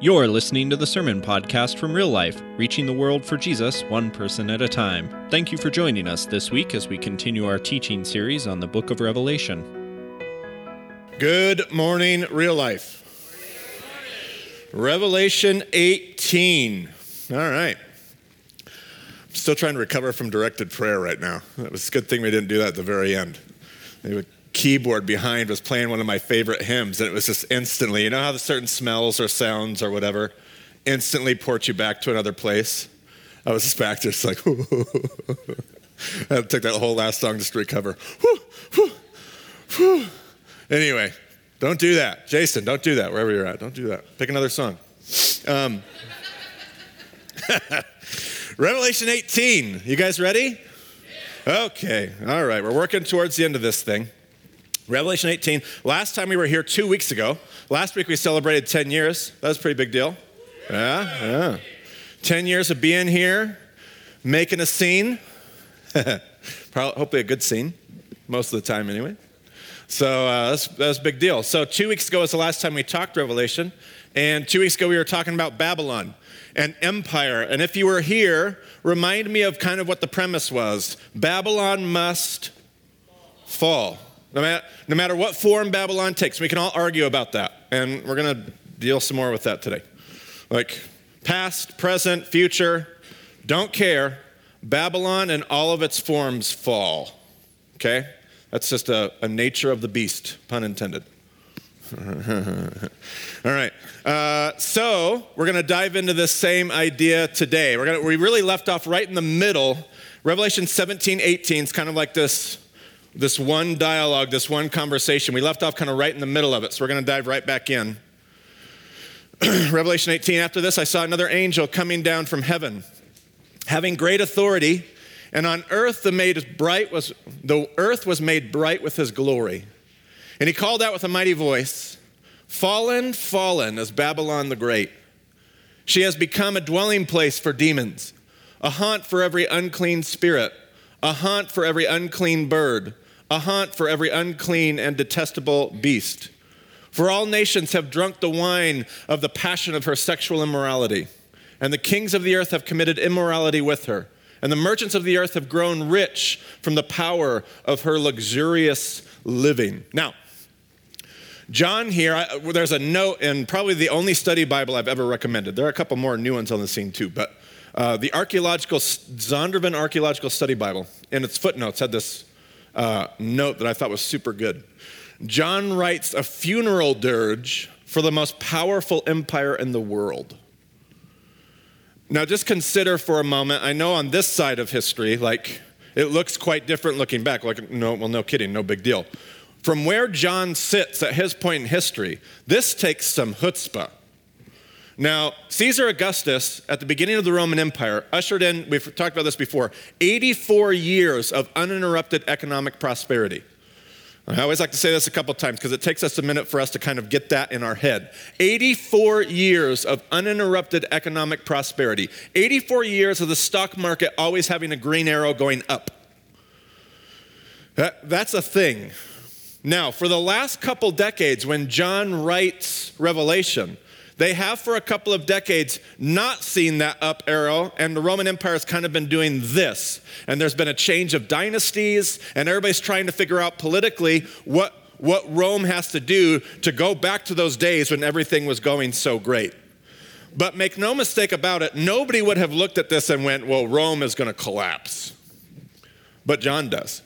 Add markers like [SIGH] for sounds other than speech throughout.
You're listening to the Sermon Podcast from Real Life, reaching the world for Jesus one person at a time. Thank you for joining us this week as we continue our teaching series on the book of Revelation. Good morning, Real Life. Revelation 18. All right. I'm still trying to recover from directed prayer right now. It was a good thing we didn't do that at the very end. The keyboard behind was playing one of my favorite hymns, and it was just instantly, you know how the certain smells or sounds or whatever instantly port you back to another place? I was just back just like, [LAUGHS] I had to take that whole last song just to recover. Anyway, don't do that. Jason, don't do that wherever you're at. Don't do that. Pick another song. Um, [LAUGHS] Revelation 18. You guys ready? Okay. All right. We're working towards the end of this thing. Revelation 18. Last time we were here two weeks ago. Last week we celebrated 10 years. That was a pretty big deal. Yeah, yeah. 10 years of being here, making a scene. [LAUGHS] Probably, hopefully a good scene, most of the time anyway. So uh, that's, that's a big deal. So two weeks ago was the last time we talked Revelation. And two weeks ago we were talking about Babylon and empire. And if you were here, remind me of kind of what the premise was Babylon must fall. No matter, no matter what form Babylon takes, we can all argue about that. And we're going to deal some more with that today. Like past, present, future, don't care. Babylon and all of its forms fall. Okay? That's just a, a nature of the beast, pun intended. [LAUGHS] All right. Uh, so we're going to dive into this same idea today. We're gonna, we really left off right in the middle. Revelation 17, 18 is kind of like this, this one dialogue, this one conversation. We left off kind of right in the middle of it. So we're going to dive right back in. [CLEARS THROAT] Revelation 18, after this, I saw another angel coming down from heaven, having great authority, and on earth the made bright was the earth was made bright with his glory. And he called out with a mighty voice Fallen, fallen is Babylon the Great. She has become a dwelling place for demons, a haunt for every unclean spirit, a haunt for every unclean bird, a haunt for every unclean and detestable beast. For all nations have drunk the wine of the passion of her sexual immorality, and the kings of the earth have committed immorality with her, and the merchants of the earth have grown rich from the power of her luxurious living. Now, John here, I, there's a note in probably the only study Bible I've ever recommended. There are a couple more new ones on the scene too, but uh, the archaeological, Zondervan Archaeological Study Bible, in its footnotes, had this uh, note that I thought was super good. John writes a funeral dirge for the most powerful empire in the world. Now, just consider for a moment, I know on this side of history, like, it looks quite different looking back. Like, no, well, no kidding, no big deal. From where John sits at his point in history, this takes some chutzpah. Now, Caesar Augustus, at the beginning of the Roman Empire, ushered in, we've talked about this before, 84 years of uninterrupted economic prosperity. I always like to say this a couple times because it takes us a minute for us to kind of get that in our head. 84 years of uninterrupted economic prosperity. 84 years of the stock market always having a green arrow going up. That, that's a thing. Now, for the last couple decades, when John writes Revelation, they have for a couple of decades not seen that up arrow, and the Roman Empire has kind of been doing this. And there's been a change of dynasties, and everybody's trying to figure out politically what, what Rome has to do to go back to those days when everything was going so great. But make no mistake about it, nobody would have looked at this and went, well, Rome is going to collapse. But John does.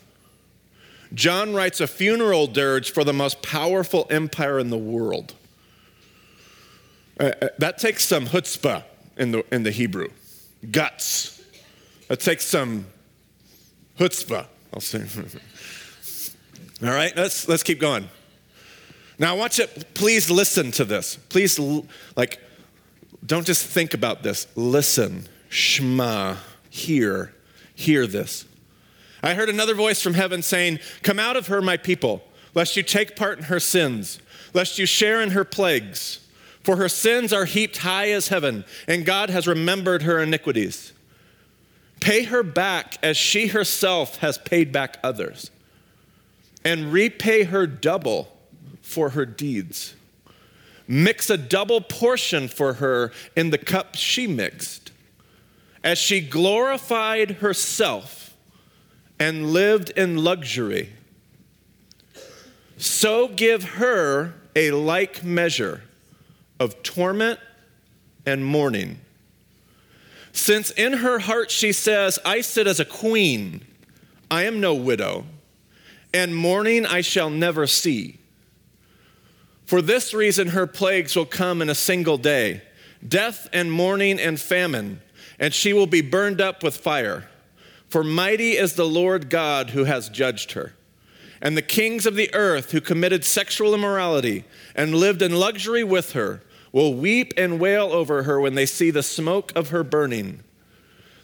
John writes a funeral dirge for the most powerful empire in the world. Uh, uh, that takes some chutzpah in the, in the Hebrew, guts. That takes some chutzpah, I'll say. [LAUGHS] All right, let's, let's keep going. Now, I want you, please listen to this. Please, like, don't just think about this. Listen, shema, hear, hear this. I heard another voice from heaven saying, Come out of her, my people, lest you take part in her sins, lest you share in her plagues. For her sins are heaped high as heaven, and God has remembered her iniquities. Pay her back as she herself has paid back others, and repay her double for her deeds. mix a double portion for her in the cup she mixed, as she glorified herself and lived in luxury. So give her a like measure of torment and mourning. Since in her heart she says, I sit as a queen, I am no widow, and mourning I shall never see. For this reason, her plagues will come in a single day death and mourning and famine, and she will be burned up with fire. For mighty is the Lord God who has judged her. And the kings of the earth who committed sexual immorality and lived in luxury with her will weep and wail over her when they see the smoke of her burning.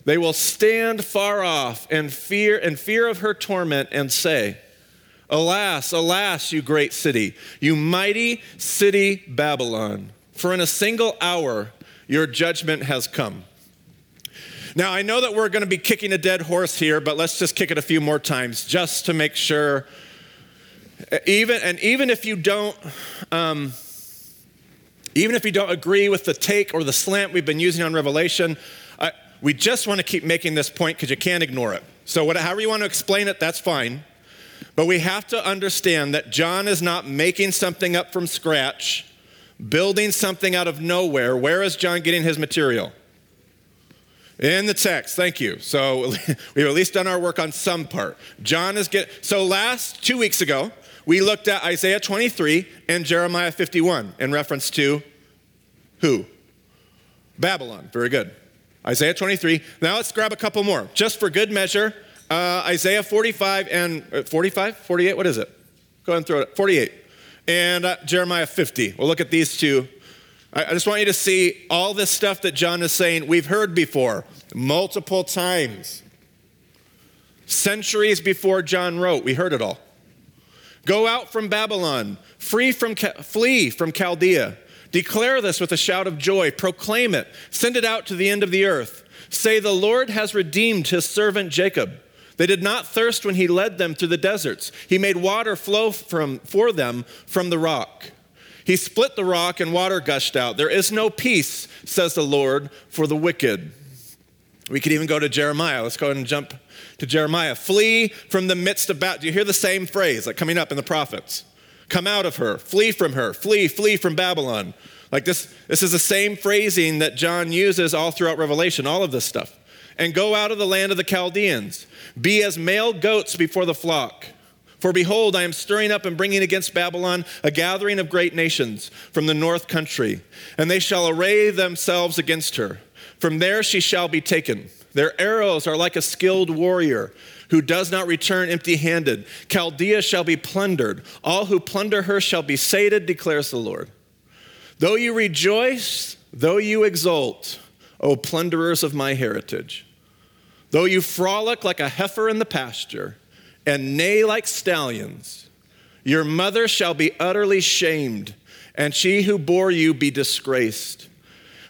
They will stand far off and fear and fear of her torment and say, Alas, alas, you great city, you mighty city Babylon, for in a single hour your judgment has come. Now, I know that we're going to be kicking a dead horse here, but let's just kick it a few more times just to make sure. Even, and even if you don't, um, even if you don't agree with the take or the slant we've been using on Revelation, I, we just want to keep making this point because you can't ignore it. So, however you want to explain it, that's fine. But we have to understand that John is not making something up from scratch, building something out of nowhere. Where is John getting his material? In the text, thank you. So [LAUGHS] we've at least done our work on some part. John is get so last two weeks ago, we looked at Isaiah 23 and Jeremiah 51 in reference to who? Babylon. Very good. Isaiah 23. Now let's grab a couple more. Just for good measure, uh, Isaiah 45 and uh, 45, 48, what is it? Go ahead and throw it. 48. And uh, Jeremiah 50. We'll look at these two. I, I just want you to see all this stuff that John is saying we've heard before multiple times. Centuries before John wrote, we heard it all. Go out from Babylon, free from, flee from Chaldea. Declare this with a shout of joy. Proclaim it. Send it out to the end of the earth. Say, The Lord has redeemed his servant Jacob. They did not thirst when he led them through the deserts. He made water flow from, for them from the rock. He split the rock and water gushed out. There is no peace, says the Lord, for the wicked. We could even go to Jeremiah. Let's go ahead and jump to Jeremiah. Flee from the midst of battle. Do you hear the same phrase like coming up in the prophets? Come out of her, flee from her, flee, flee from Babylon. Like this, this is the same phrasing that John uses all throughout Revelation, all of this stuff. And go out of the land of the Chaldeans. Be as male goats before the flock. For behold, I am stirring up and bringing against Babylon a gathering of great nations from the north country, and they shall array themselves against her. From there she shall be taken. Their arrows are like a skilled warrior who does not return empty handed. Chaldea shall be plundered. All who plunder her shall be sated, declares the Lord. Though you rejoice, though you exult, O plunderers of my heritage, though you frolic like a heifer in the pasture and neigh like stallions, your mother shall be utterly shamed, and she who bore you be disgraced.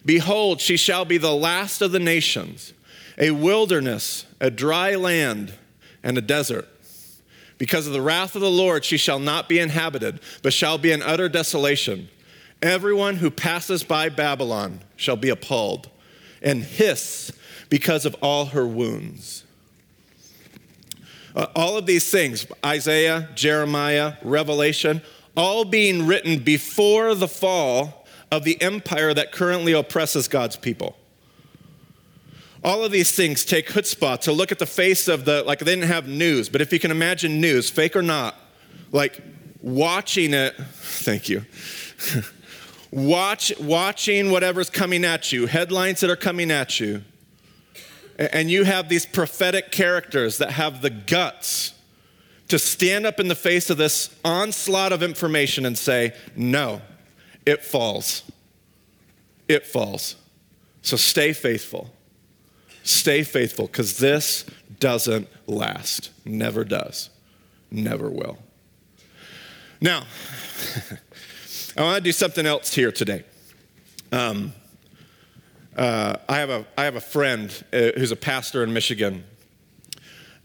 Behold, she shall be the last of the nations, a wilderness, a dry land, and a desert. Because of the wrath of the Lord, she shall not be inhabited, but shall be an utter desolation. Everyone who passes by Babylon shall be appalled and hiss because of all her wounds. Uh, all of these things, Isaiah, Jeremiah, Revelation, all being written before the fall of the empire that currently oppresses God's people. All of these things take chutzpah to look at the face of the, like they didn't have news, but if you can imagine news, fake or not, like watching it, [LAUGHS] thank you. [LAUGHS] Watch, watching whatever's coming at you, headlines that are coming at you. And you have these prophetic characters that have the guts to stand up in the face of this onslaught of information and say, no, it falls. It falls. So stay faithful. Stay faithful because this doesn't last. Never does. Never will. Now, [LAUGHS] I want to do something else here today. Um, uh, I, have a, I have a friend uh, who's a pastor in Michigan,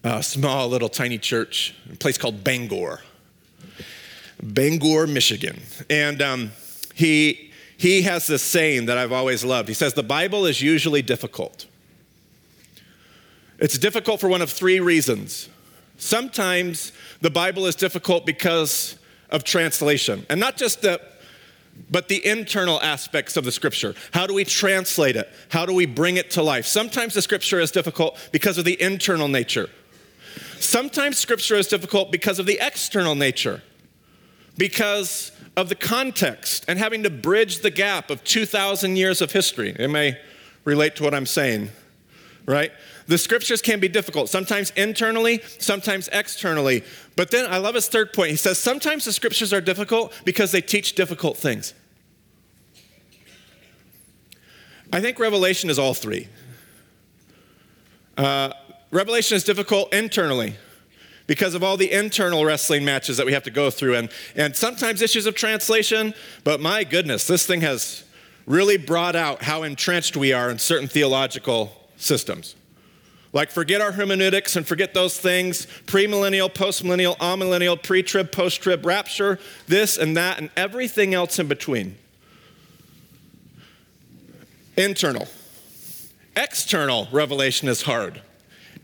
a small little tiny church, a place called Bangor. Bangor, Michigan. And um, he, he has this saying that I've always loved. He says, The Bible is usually difficult. It's difficult for one of three reasons. Sometimes the Bible is difficult because of translation, and not just the but the internal aspects of the scripture. How do we translate it? How do we bring it to life? Sometimes the scripture is difficult because of the internal nature. Sometimes scripture is difficult because of the external nature, because of the context and having to bridge the gap of 2,000 years of history. It may relate to what I'm saying, right? The scriptures can be difficult, sometimes internally, sometimes externally. But then I love his third point. He says sometimes the scriptures are difficult because they teach difficult things. I think Revelation is all three. Uh, Revelation is difficult internally because of all the internal wrestling matches that we have to go through and, and sometimes issues of translation. But my goodness, this thing has really brought out how entrenched we are in certain theological systems. Like, forget our hermeneutics and forget those things premillennial, postmillennial, amillennial, pre trib, post trib, rapture, this and that, and everything else in between. Internal. External revelation is hard.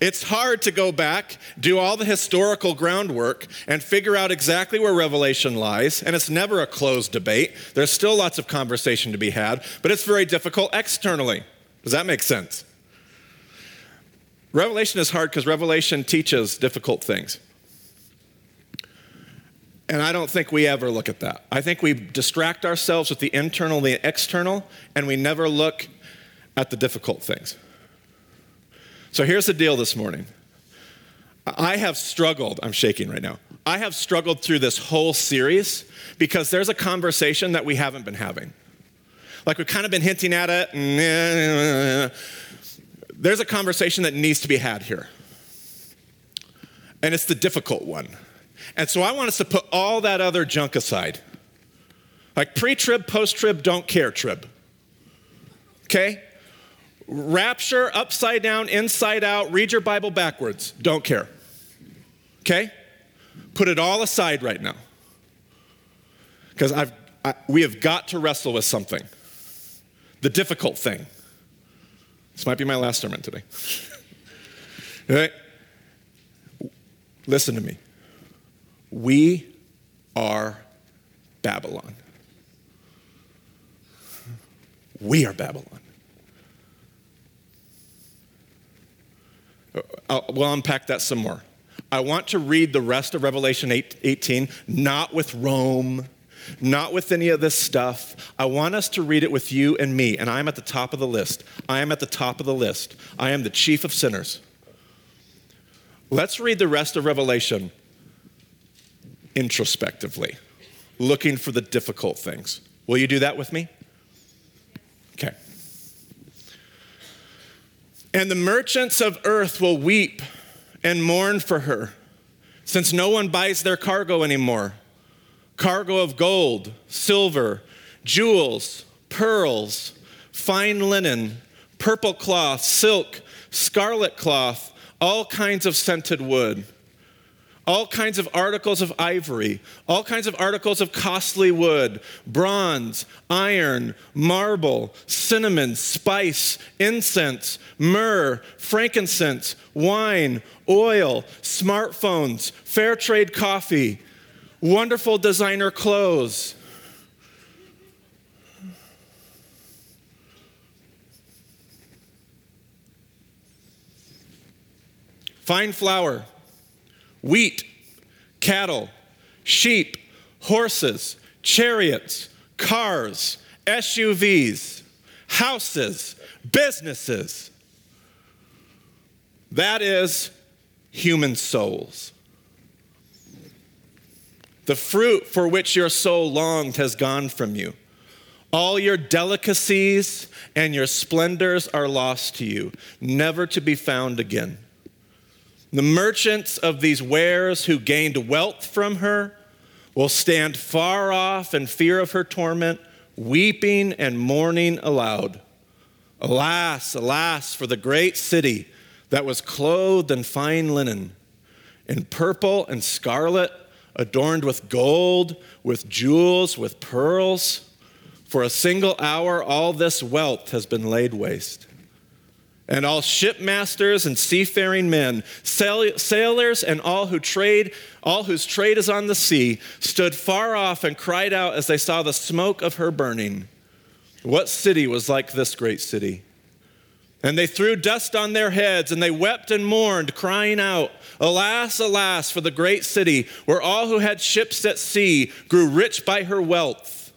It's hard to go back, do all the historical groundwork, and figure out exactly where Revelation lies. And it's never a closed debate. There's still lots of conversation to be had, but it's very difficult externally. Does that make sense? Revelation is hard because Revelation teaches difficult things. And I don't think we ever look at that. I think we distract ourselves with the internal the external, and we never look at the difficult things. So here's the deal this morning. I have struggled, I'm shaking right now. I have struggled through this whole series because there's a conversation that we haven't been having. Like we've kind of been hinting at it, there's a conversation that needs to be had here. And it's the difficult one. And so I want us to put all that other junk aside. Like pre trib, post trib, don't care trib. Okay? Rapture, upside down, inside out, read your Bible backwards, don't care. Okay? Put it all aside right now. Because I've, I, we have got to wrestle with something the difficult thing. This might be my last sermon today. [LAUGHS] right? Listen to me. We are Babylon. We are Babylon. I'll, we'll unpack that some more. I want to read the rest of Revelation 8, 18, not with Rome not with any of this stuff. I want us to read it with you and me, and I'm at the top of the list. I am at the top of the list. I am the chief of sinners. Let's read the rest of Revelation introspectively, looking for the difficult things. Will you do that with me? Okay. And the merchants of earth will weep and mourn for her, since no one buys their cargo anymore. Cargo of gold, silver, jewels, pearls, fine linen, purple cloth, silk, scarlet cloth, all kinds of scented wood, all kinds of articles of ivory, all kinds of articles of costly wood, bronze, iron, marble, cinnamon, spice, incense, myrrh, frankincense, wine, oil, smartphones, fair trade coffee wonderful designer clothes. Fine flour, wheat, cattle, sheep, horses, chariots, cars, SUVs, houses, businesses. That is human souls. The fruit for which your soul longed has gone from you. All your delicacies and your splendors are lost to you, never to be found again. The merchants of these wares who gained wealth from her will stand far off in fear of her torment, weeping and mourning aloud. Alas, alas, for the great city that was clothed in fine linen, in purple and scarlet adorned with gold, with jewels, with pearls. For a single hour, all this wealth has been laid waste. And all shipmasters and seafaring men, sail- sailors and all who trade, all whose trade is on the sea, stood far off and cried out as they saw the smoke of her burning. What city was like this great city? And they threw dust on their heads, and they wept and mourned, crying out, Alas, alas, for the great city, where all who had ships at sea grew rich by her wealth.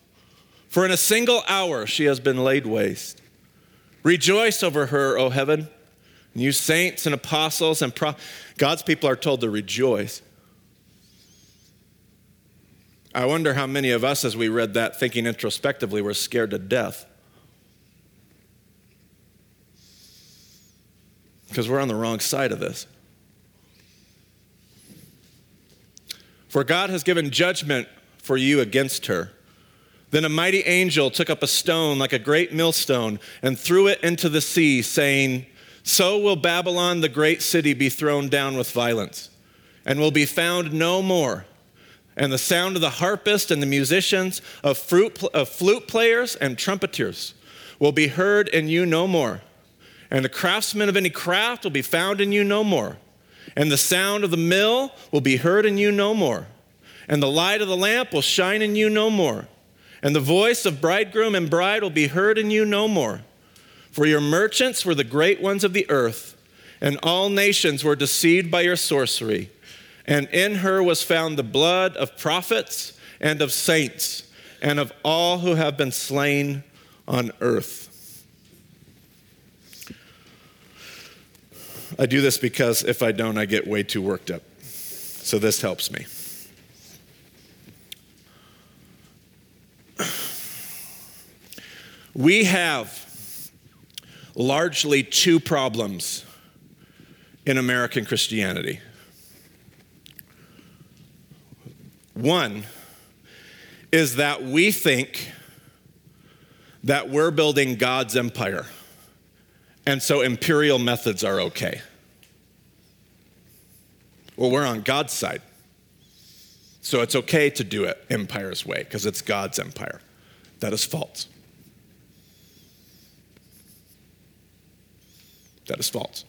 For in a single hour she has been laid waste. Rejoice over her, O heaven. And you saints and apostles and God's people are told to rejoice. I wonder how many of us, as we read that, thinking introspectively, were scared to death. because we're on the wrong side of this. For God has given judgment for you against her. Then a mighty angel took up a stone like a great millstone and threw it into the sea, saying, So will Babylon, the great city, be thrown down with violence, and will be found no more. And the sound of the harpist and the musicians, of, fruit, of flute players and trumpeters, will be heard in you no more and the craftsmen of any craft will be found in you no more. And the sound of the mill will be heard in you no more. And the light of the lamp will shine in you no more. And the voice of bridegroom and bride will be heard in you no more. For your merchants were the great ones of the earth, and all nations were deceived by your sorcery. And in her was found the blood of prophets and of saints and of all who have been slain on earth. I do this because if I don't, I get way too worked up. So this helps me. We have largely two problems in American Christianity. One is that we think that we're building God's empire. And so imperial methods are okay. Well, we're on God's side. So it's okay to do it empire's way because it's God's empire. That is false. That is false.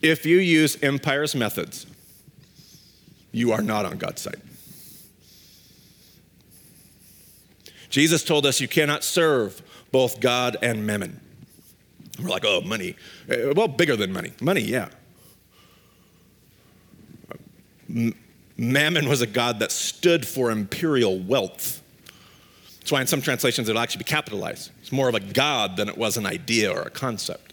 If you use empire's methods, you are not on God's side. Jesus told us you cannot serve both God and mammon. We're like, oh, money. Uh, well, bigger than money. Money, yeah. Mammon was a god that stood for imperial wealth. That's why in some translations it'll actually be capitalized. It's more of a god than it was an idea or a concept.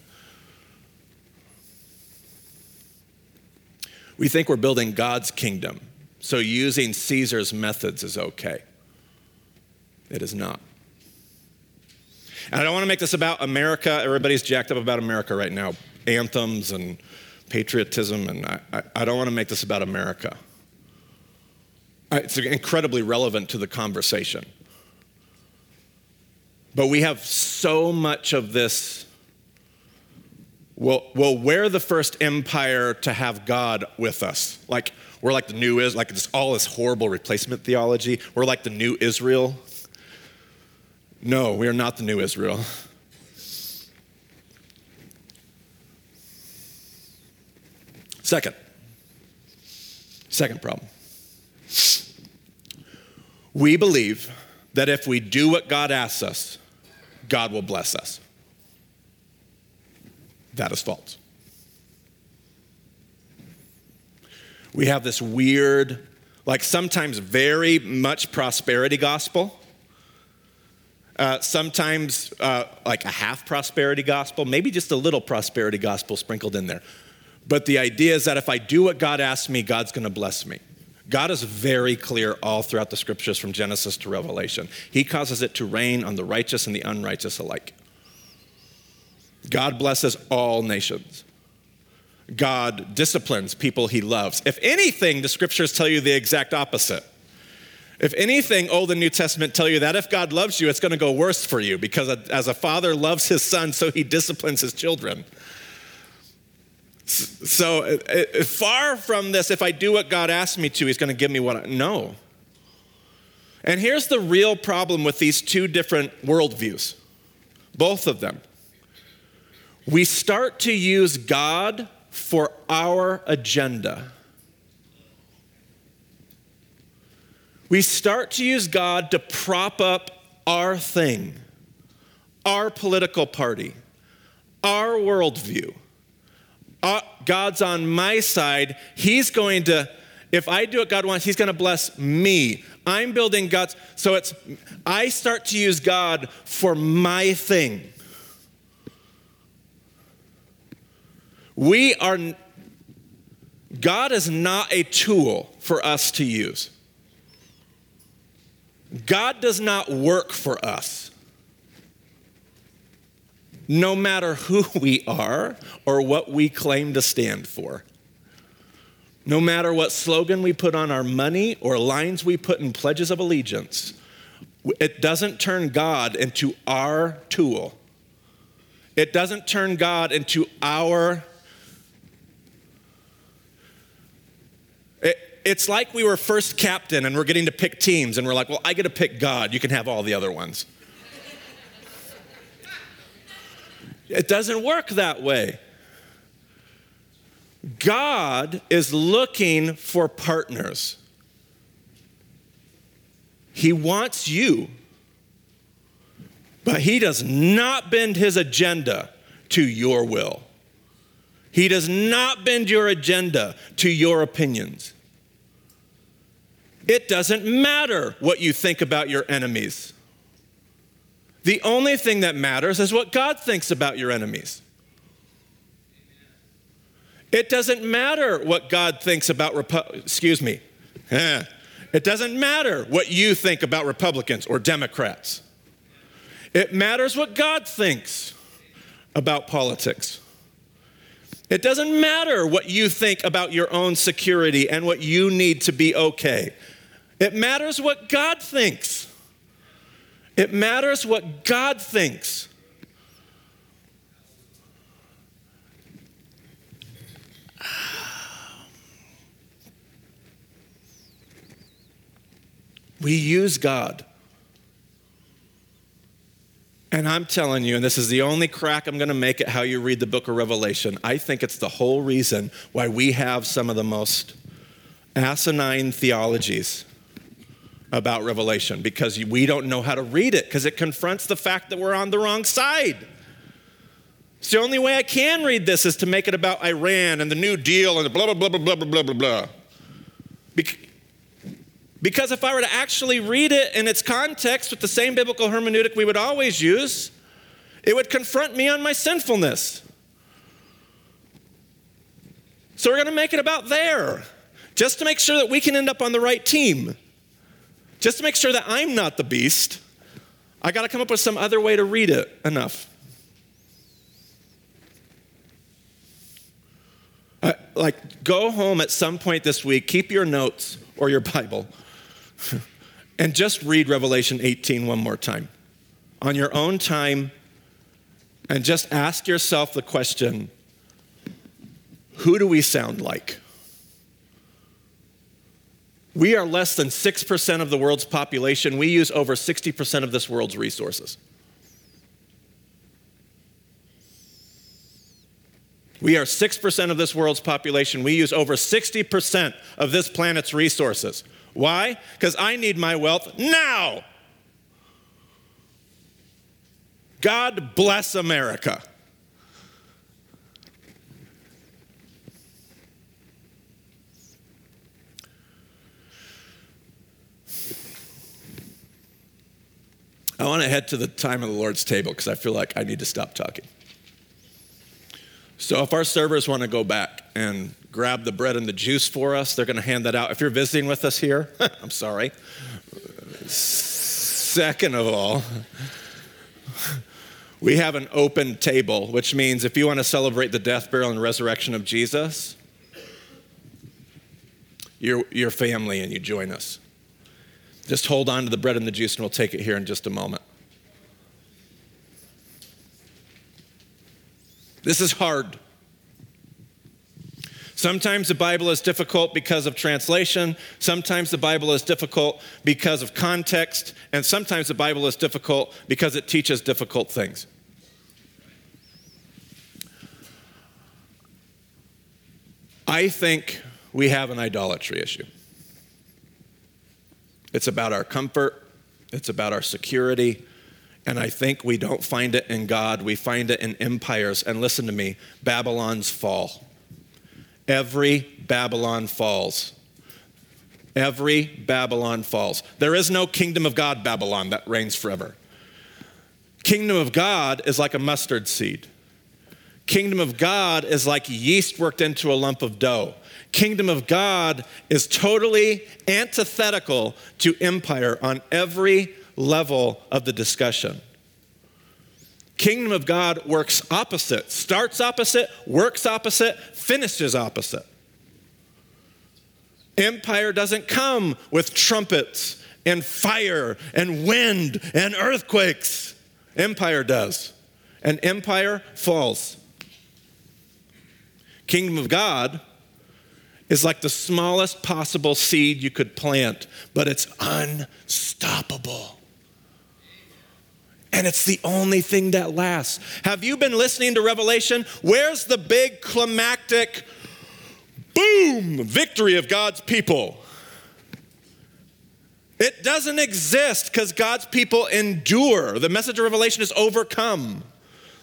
We think we're building God's kingdom, so using Caesar's methods is okay. It is not. And I don't want to make this about America. Everybody's jacked up about America right now anthems and patriotism, and I, I don't want to make this about America. It's incredibly relevant to the conversation. But we have so much of this. Well, well, we're the first empire to have God with us. Like, we're like the new is like this all this horrible replacement theology. We're like the new Israel. No, we are not the new Israel. Second, second problem. We believe that if we do what God asks us, God will bless us. That is false. We have this weird, like sometimes very much prosperity gospel uh, sometimes uh, like a half prosperity gospel, maybe just a little prosperity gospel sprinkled in there. But the idea is that if I do what God asks me, God's going to bless me. God is very clear all throughout the scriptures from Genesis to Revelation. He causes it to rain on the righteous and the unrighteous alike. God blesses all nations. God disciplines people he loves. If anything, the scriptures tell you the exact opposite. If anything, Old and New Testament tell you that if God loves you, it's going to go worse for you because as a father loves his son, so he disciplines his children. So, uh, uh, far from this, if I do what God asks me to, he's going to give me what I know. And here's the real problem with these two different worldviews, both of them. We start to use God for our agenda. We start to use God to prop up our thing, our political party, our worldview. Uh, God's on my side. He's going to, if I do what God wants, He's going to bless me. I'm building God's, so it's, I start to use God for my thing. We are, God is not a tool for us to use. God does not work for us. No matter who [LAUGHS] we are or what we claim to stand for. No matter what slogan we put on our money or lines we put in pledges of allegiance, it doesn't turn God into our tool. It doesn't turn God into our. It, it's like we were first captain and we're getting to pick teams, and we're like, well, I get to pick God. You can have all the other ones. It doesn't work that way. God is looking for partners. He wants you, but He does not bend His agenda to your will. He does not bend your agenda to your opinions. It doesn't matter what you think about your enemies. The only thing that matters is what God thinks about your enemies. It doesn't matter what God thinks about, Repu- excuse me, [LAUGHS] it doesn't matter what you think about Republicans or Democrats. It matters what God thinks about politics. It doesn't matter what you think about your own security and what you need to be okay. It matters what God thinks. It matters what God thinks. We use God. And I'm telling you, and this is the only crack I'm going to make at how you read the book of Revelation, I think it's the whole reason why we have some of the most asinine theologies about Revelation because we don't know how to read it because it confronts the fact that we're on the wrong side. It's the only way I can read this is to make it about Iran and the New Deal and the blah, blah, blah, blah, blah, blah, blah, blah. Because if I were to actually read it in its context with the same biblical hermeneutic we would always use, it would confront me on my sinfulness. So we're going to make it about there, just to make sure that we can end up on the right team. Just to make sure that I'm not the beast, I got to come up with some other way to read it enough. Uh, like, go home at some point this week, keep your notes or your Bible, [LAUGHS] and just read Revelation 18 one more time on your own time, and just ask yourself the question who do we sound like? We are less than 6% of the world's population. We use over 60% of this world's resources. We are 6% of this world's population. We use over 60% of this planet's resources. Why? Because I need my wealth now. God bless America. I want to head to the time of the Lord's table because I feel like I need to stop talking. So, if our servers want to go back and grab the bread and the juice for us, they're going to hand that out. If you're visiting with us here, [LAUGHS] I'm sorry. Second of all, [LAUGHS] we have an open table, which means if you want to celebrate the death, burial, and resurrection of Jesus, you're, you're family and you join us. Just hold on to the bread and the juice, and we'll take it here in just a moment. This is hard. Sometimes the Bible is difficult because of translation, sometimes the Bible is difficult because of context, and sometimes the Bible is difficult because it teaches difficult things. I think we have an idolatry issue. It's about our comfort, it's about our security, and I think we don't find it in God, we find it in empires. And listen to me Babylon's fall. Every Babylon falls. Every Babylon falls. There is no kingdom of God Babylon that reigns forever. Kingdom of God is like a mustard seed. Kingdom of God is like yeast worked into a lump of dough. Kingdom of God is totally antithetical to empire on every level of the discussion. Kingdom of God works opposite, starts opposite, works opposite, finishes opposite. Empire doesn't come with trumpets and fire and wind and earthquakes. Empire does. And empire falls. Kingdom of God is like the smallest possible seed you could plant, but it's unstoppable. And it's the only thing that lasts. Have you been listening to Revelation? Where's the big climactic boom victory of God's people? It doesn't exist because God's people endure. The message of Revelation is overcome.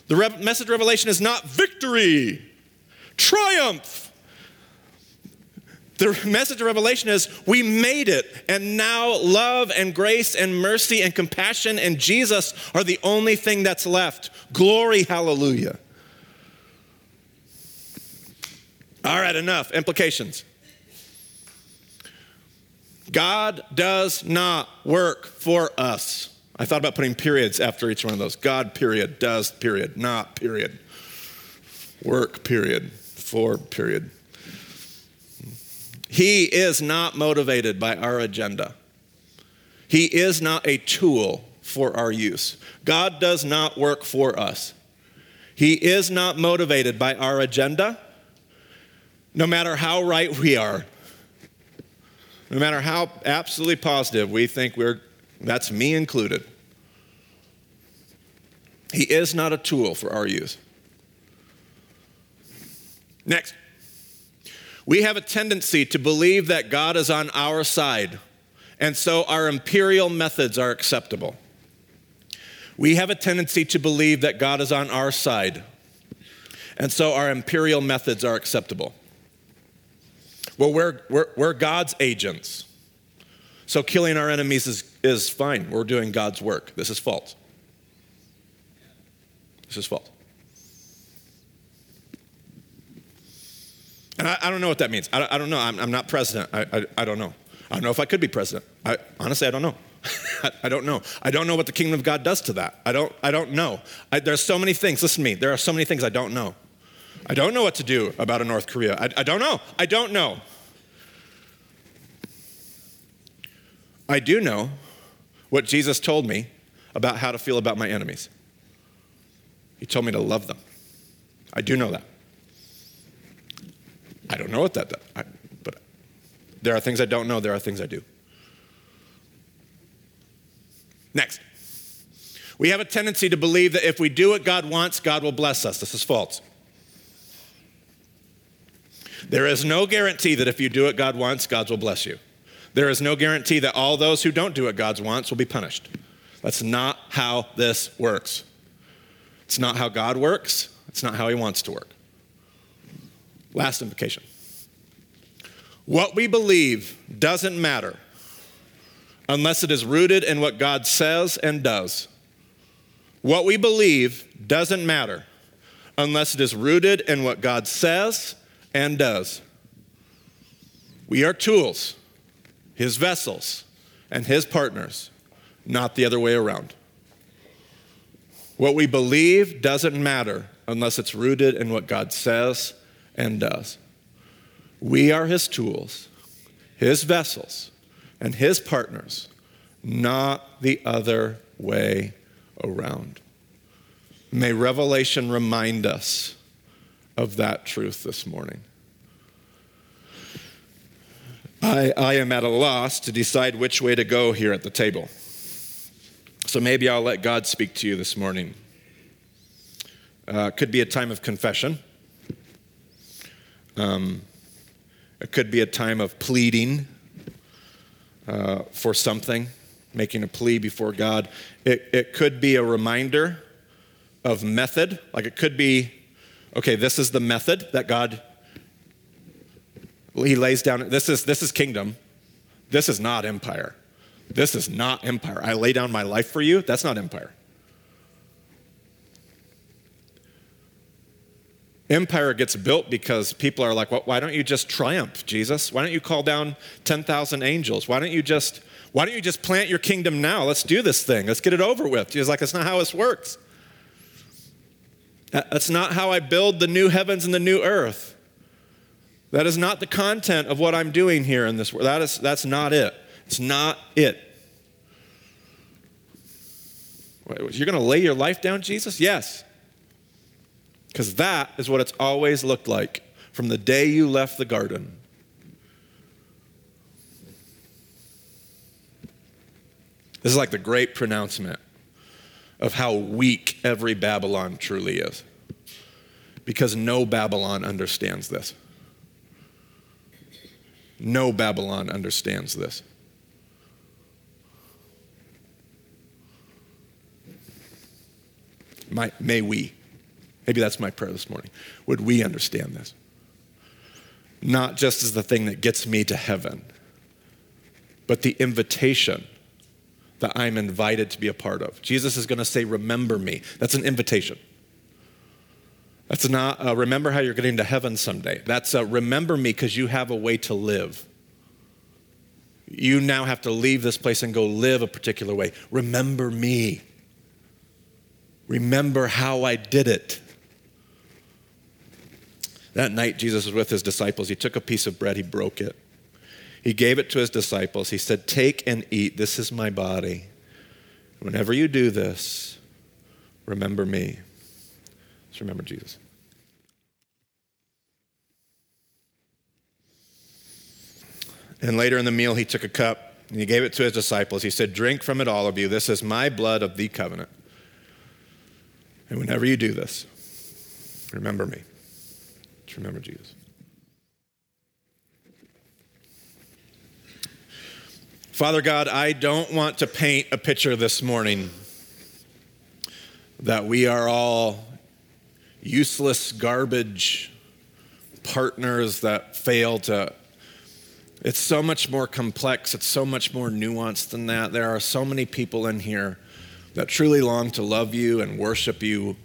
The Re- message of Revelation is not victory triumph. The message of Revelation is we made it, and now love and grace and mercy and compassion and Jesus are the only thing that's left. Glory, hallelujah. All right, enough. Implications. God does not work for us. I thought about putting periods after each one of those. God, period, does, period, not, period, work, period for, period. He is not motivated by our agenda. He is not a tool for our use. God does not work for us. He is not motivated by our agenda, no matter how right we are, no matter how absolutely positive we think we're, that's me included. He is not a tool for our use. Next. We have a tendency to believe that God is on our side, and so our imperial methods are acceptable. We have a tendency to believe that God is on our side, and so our imperial methods are acceptable. Well, we're, we're, we're God's agents. So killing our enemies is, is fine. We're doing God's work. This is false. This is false. And I, I, don't know what that means. I, I don't know. I'm, I'm, not president. I, I, I, don't know. I don't know if I could be president. I, honestly, I don't know. I, don't know. I don't know what the kingdom of God does to that. I don't, I don't know. there's so many things. Listen to me. There are so many things I don't know. I don't know what to do about a North Korea. I don't know. I don't know. I do know what Jesus told me about how to feel about my enemies. He told me to love them. I do know that. I don't know what that. I, but there are things I don't know, there are things I do. Next. We have a tendency to believe that if we do what God wants, God will bless us. This is false. There is no guarantee that if you do what God wants, God will bless you. There is no guarantee that all those who don't do what God wants will be punished. That's not how this works. It's not how God works, it's not how He wants to work. Last implication. What we believe doesn't matter unless it is rooted in what God says and does. What we believe doesn't matter unless it is rooted in what God says and does. We are tools, His vessels, and His partners, not the other way around. What we believe doesn't matter unless it's rooted in what God says and does. We are his tools, his vessels, and his partners, not the other way around. May Revelation remind us of that truth this morning. I, I am at a loss to decide which way to go here at the table. So maybe I'll let God speak to you this morning. Uh, could be a time of confession. Um, it could be a time of pleading uh, for something, making a plea before God. It, it could be a reminder of method. Like it could be, okay, this is the method that God he lays down. This is this is kingdom. This is not empire. This is not empire. I lay down my life for you. That's not empire. Empire gets built because people are like, well, why don't you just triumph, Jesus? Why don't you call down 10,000 angels? Why don't you just why don't you just plant your kingdom now? Let's do this thing. Let's get it over with. He's like, that's not how this works. That's not how I build the new heavens and the new earth. That is not the content of what I'm doing here in this world. That is, that's not it. It's not it. You're going to lay your life down, Jesus? Yes. Because that is what it's always looked like from the day you left the garden. This is like the great pronouncement of how weak every Babylon truly is. Because no Babylon understands this. No Babylon understands this. May we. Maybe that's my prayer this morning. Would we understand this? Not just as the thing that gets me to heaven, but the invitation that I'm invited to be a part of. Jesus is going to say, Remember me. That's an invitation. That's not uh, remember how you're getting to heaven someday. That's uh, remember me because you have a way to live. You now have to leave this place and go live a particular way. Remember me. Remember how I did it. That night, Jesus was with his disciples. He took a piece of bread, he broke it. He gave it to his disciples. He said, Take and eat. This is my body. Whenever you do this, remember me. Just remember Jesus. And later in the meal, he took a cup and he gave it to his disciples. He said, Drink from it, all of you. This is my blood of the covenant. And whenever you do this, remember me. Just remember Jesus. Father God, I don't want to paint a picture this morning that we are all useless garbage partners that fail to. It's so much more complex, it's so much more nuanced than that. There are so many people in here that truly long to love you and worship you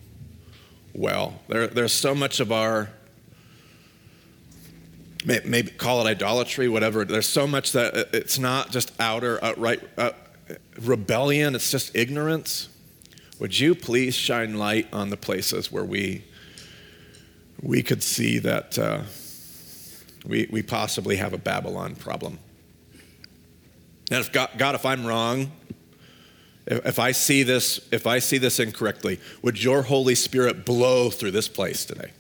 well. There, there's so much of our, maybe call it idolatry, whatever. There's so much that it's not just outer, outright uh, rebellion, it's just ignorance. Would you please shine light on the places where we we could see that uh, we, we possibly have a Babylon problem. And if God, God, if I'm wrong, if, if I see this, if I see this incorrectly, would your Holy Spirit blow through this place today?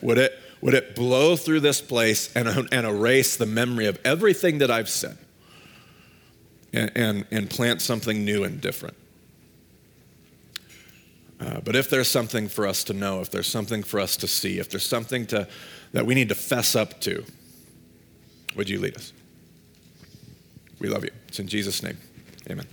Would it, would it blow through this place and, and erase the memory of everything that I've said and, and, and plant something new and different? Uh, but if there's something for us to know, if there's something for us to see, if there's something to, that we need to fess up to, would you lead us? We love you. It's in Jesus' name. Amen.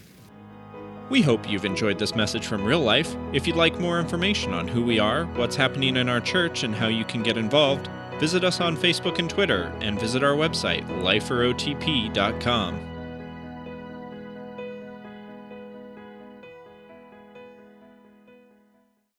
We hope you've enjoyed this message from real life. If you'd like more information on who we are, what's happening in our church, and how you can get involved, visit us on Facebook and Twitter, and visit our website, liferotp.com.